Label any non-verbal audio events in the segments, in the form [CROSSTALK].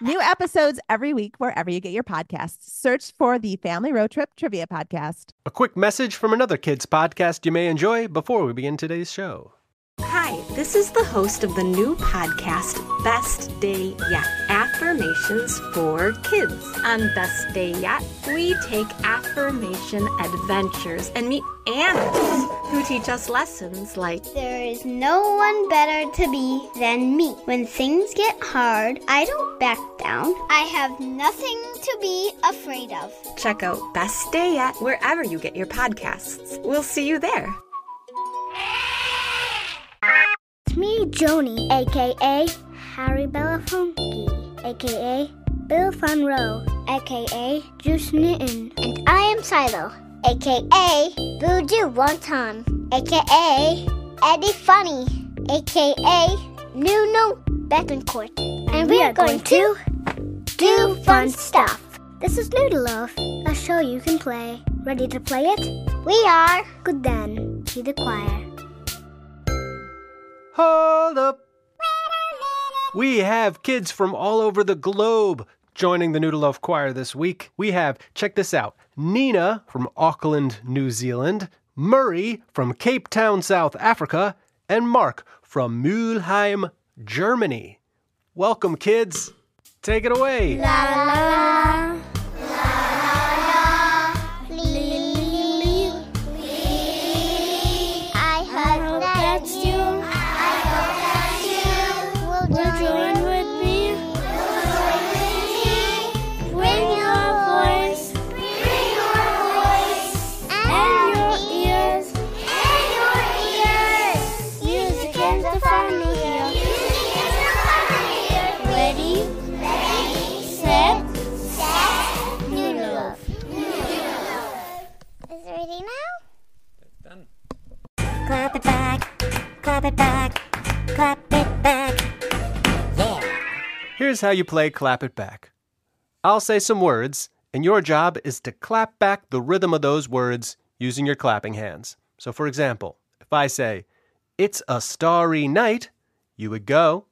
New episodes every week wherever you get your podcasts. Search for the Family Road Trip Trivia Podcast. A quick message from another kids podcast you may enjoy before we begin today's show. Hi, this is the host of the new podcast, Best Day Yet Affirmations for Kids. On Best Day Yet, we take affirmation adventures and meet animals who teach us lessons like There is no one better to be than me. When things get hard, I don't back down. I have nothing to be afraid of. check out Best Day Yet wherever you get your podcasts. We'll see you there. Joni, aka Harry Belafonte, aka Bill Van Row, aka Juice Newton, and I am Shiloh, aka Voodoo Wonton, aka Eddie Funny, aka Nuno Bettencourt, and we are going to do fun stuff. This is Noodle Loaf, a show you can play. Ready to play it? We are. Good then, to the choir. Hold up! We have kids from all over the globe joining the Noodle Loaf Choir this week. We have, check this out, Nina from Auckland, New Zealand, Murray from Cape Town, South Africa, and Mark from Mülheim, Germany. Welcome, kids. Take it away. I clap it back, clap it back. Here's how you play Clap It Back. I'll say some words, and your job is to clap back the rhythm of those words using your clapping hands. So, for example, if I say, It's a starry night, you would go.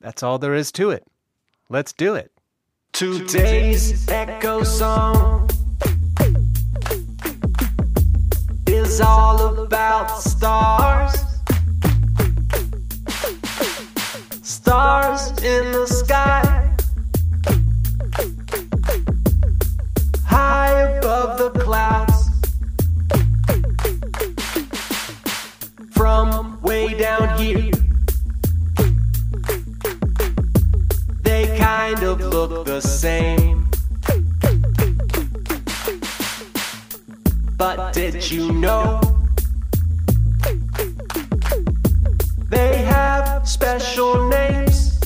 That's all there is to it. Let's do it. Today's Echo Song is all about stars. Stars in the sky, high above the clouds. From way down here, they kind of look the same. But did you know they have special names?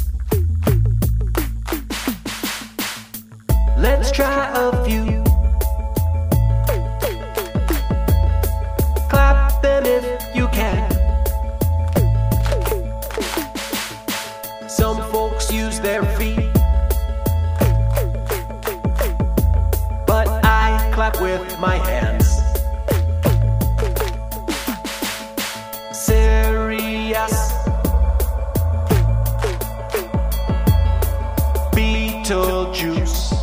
Let's try a few. Betelgeuse. Canopus.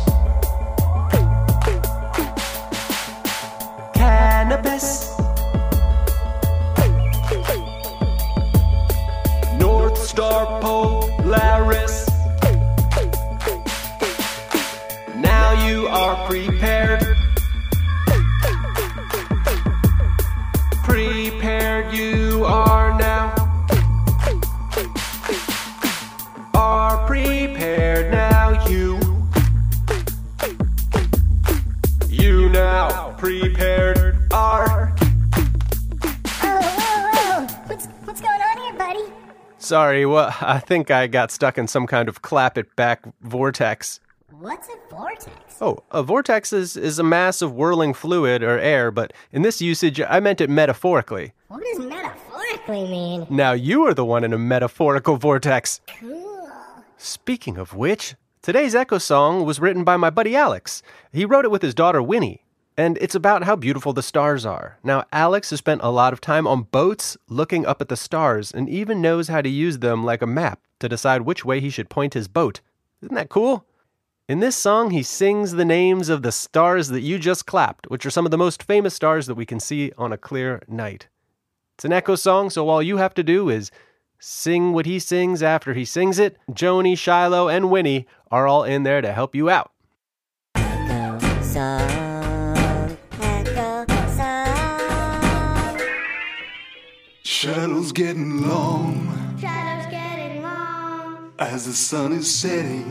Sorry, well, I think I got stuck in some kind of clap it back vortex. What's a vortex? Oh, a vortex is, is a mass of whirling fluid or air, but in this usage, I meant it metaphorically. What does metaphorically mean? Now you are the one in a metaphorical vortex. Cool. Speaking of which, today's Echo song was written by my buddy Alex. He wrote it with his daughter Winnie, and it's about how beautiful the stars are. Now, Alex has spent a lot of time on boats looking up at the stars and even knows how to use them like a map to decide which way he should point his boat. Isn't that cool? In this song, he sings the names of the stars that you just clapped, which are some of the most famous stars that we can see on a clear night. It's an echo song, so all you have to do is sing what he sings after he sings it. Joni, Shiloh, and Winnie are all in there to help you out. Echo song, Shadows getting long Shadows getting long as the sun is setting.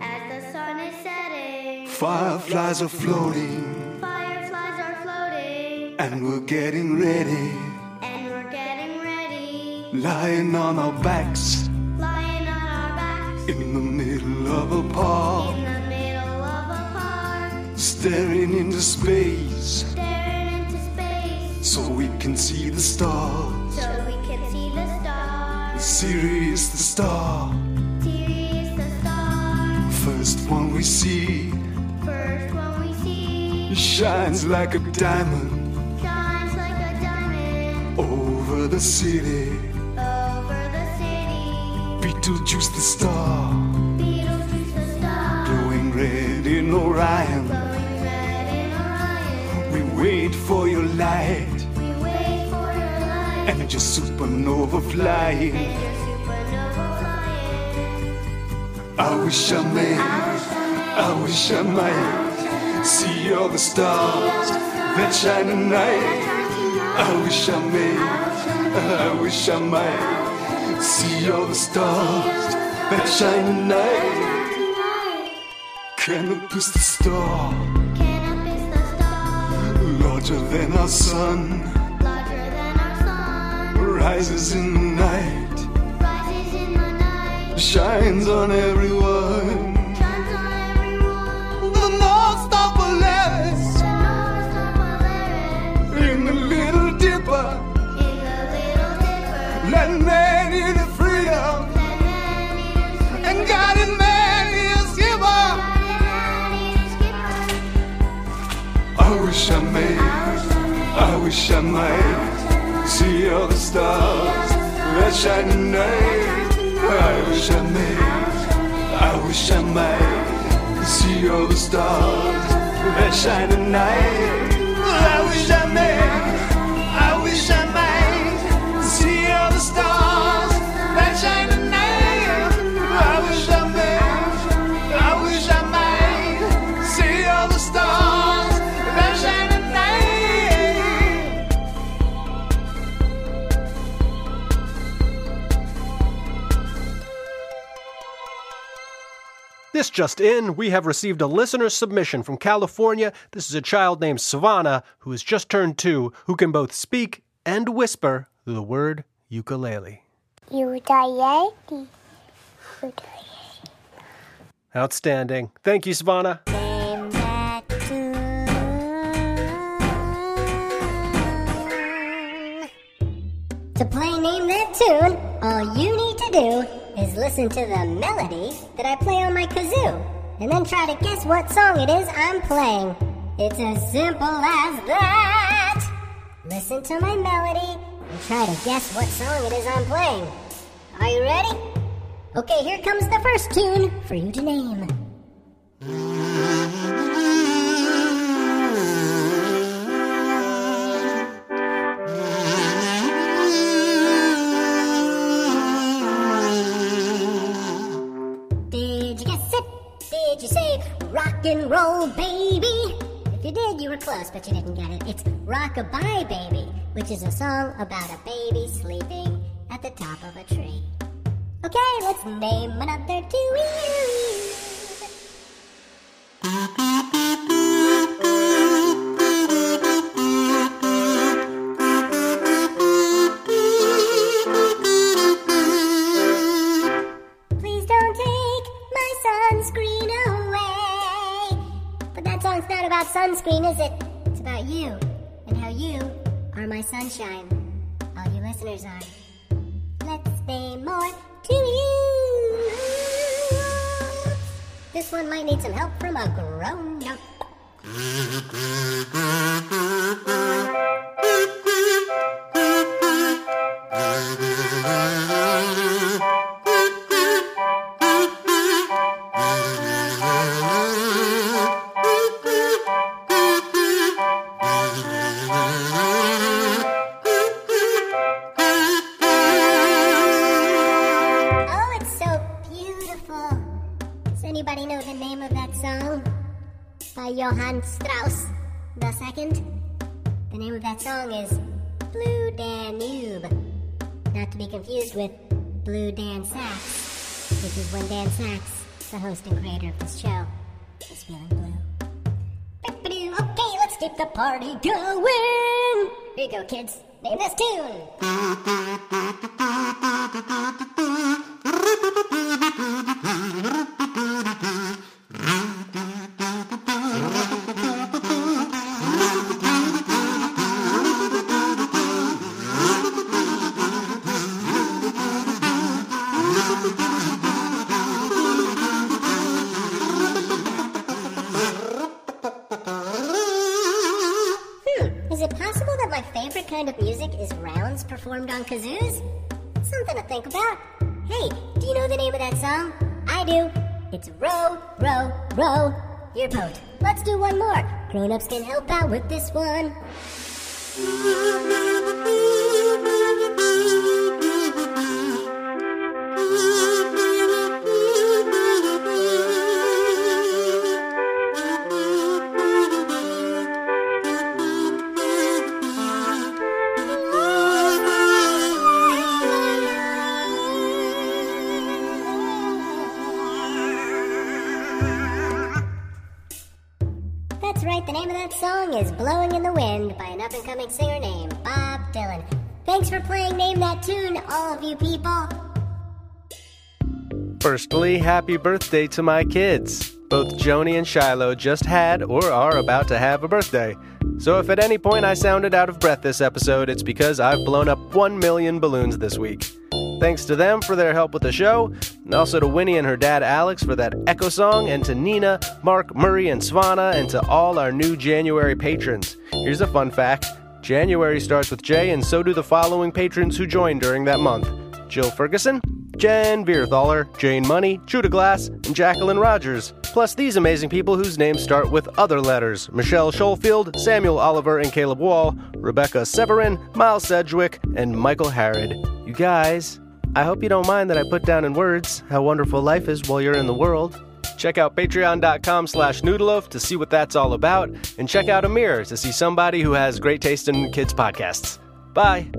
as the sun is setting. Fireflies are floating Fireflies are floating, and we're getting ready. and we're getting ready. Lying on our backs Lying on our backs in the middle of a park. in the middle of a park, Staring into space staring into space so we can see the stars. so we can see the stars. Sirius the star, Sirius the star, first one we see, first one we see, shines like a diamond shines like a diamond over the city. over the city. Betelgeuse the star, Betelgeuse the star, glowing red in Orion. glowing red in Orion. We wait for your light supernova flying. and your supernova flying. I wish I may, I wish I might see all the stars that shine tonight. I wish I may, I wish I might see all the stars that shine tonight. Canopus the star, Canopus the star, larger than our sun, rises in the night, rises in the night, shines on everyone. shines on everyone. The North Star Polaris The North Star Polaris in the Little Dipper. in the Little Dipper. Let man freedom Let man eat his and God in man is giver. God in man eat his skipper. I wish I may, I wish I might see all the stars that shine tonight. I wish I may, I wish I might see all the stars that shine tonight. I wish I may, This just in, we have received a listener submission from California. This is a child named Savannah who has just turned two, who can both speak and whisper the word ukulele. Ukulele. Outstanding. Thank you, Savannah. Name that tune. To play Name That Tune, all you need to do is listen to the melody that I play on my kazoo, and then try to guess what song it is I'm playing. It's as simple as that. Listen to my melody and try to guess what song it is I'm playing. Are you ready? Okay, here comes the first tune for you to name. But you didn't get it. It's Rockabye Baby, which is a song about a baby sleeping at the top of a tree. Okay, let's name another tune. Sunshine. All you listeners are. Let's say more to you. This one might need some help from a grown up. Strauss the second. The name of that song is Blue Danube. Not to be confused with Blue Dan Saks, which is when Dan Saks, the host and creator of this show, is feeling blue. Okay, let's keep the party going. Here you go, kids. Name this tune. [LAUGHS] performed on kazoos? Something to think about. Hey, do you know the name of that song? I do. It's Row, Row, Row Your Boat. Let's do one more. Grown ups can help out with this one. That's right, the name of that song is Blowing in the Wind by an up and coming singer named Bob Dylan. Thanks for playing Name That Tune, all of you people. Firstly, happy birthday to my kids. Both Joni and Shiloh just had or are about to have a birthday. So if at any point I sounded out of breath this episode, it's because I've blown up 1 million balloons this week. Thanks to them for their help with the show, and also to Winnie and her dad Alex for that echo song, and to Nina, Mark, Murray, and Savannah, and to all our new January patrons. Here's a fun fact January starts with J, and so do the following patrons who joined during that month Jill Ferguson, Jen Vierthaler, Jane Money, Judah Glass, and Jacqueline Rogers. Plus these amazing people whose names start with other letters Michelle Schofield, Samuel Oliver and Caleb Wall, Rebecca Severin, Miles Sedgwick, and Michael Harrod. You guys, I hope you don't mind that I put down in words how wonderful life is while you're in the world. Check out patreon.com slash noodleloaf to see what that's all about, and check out Amir to see somebody who has great taste in kids' podcasts. Bye.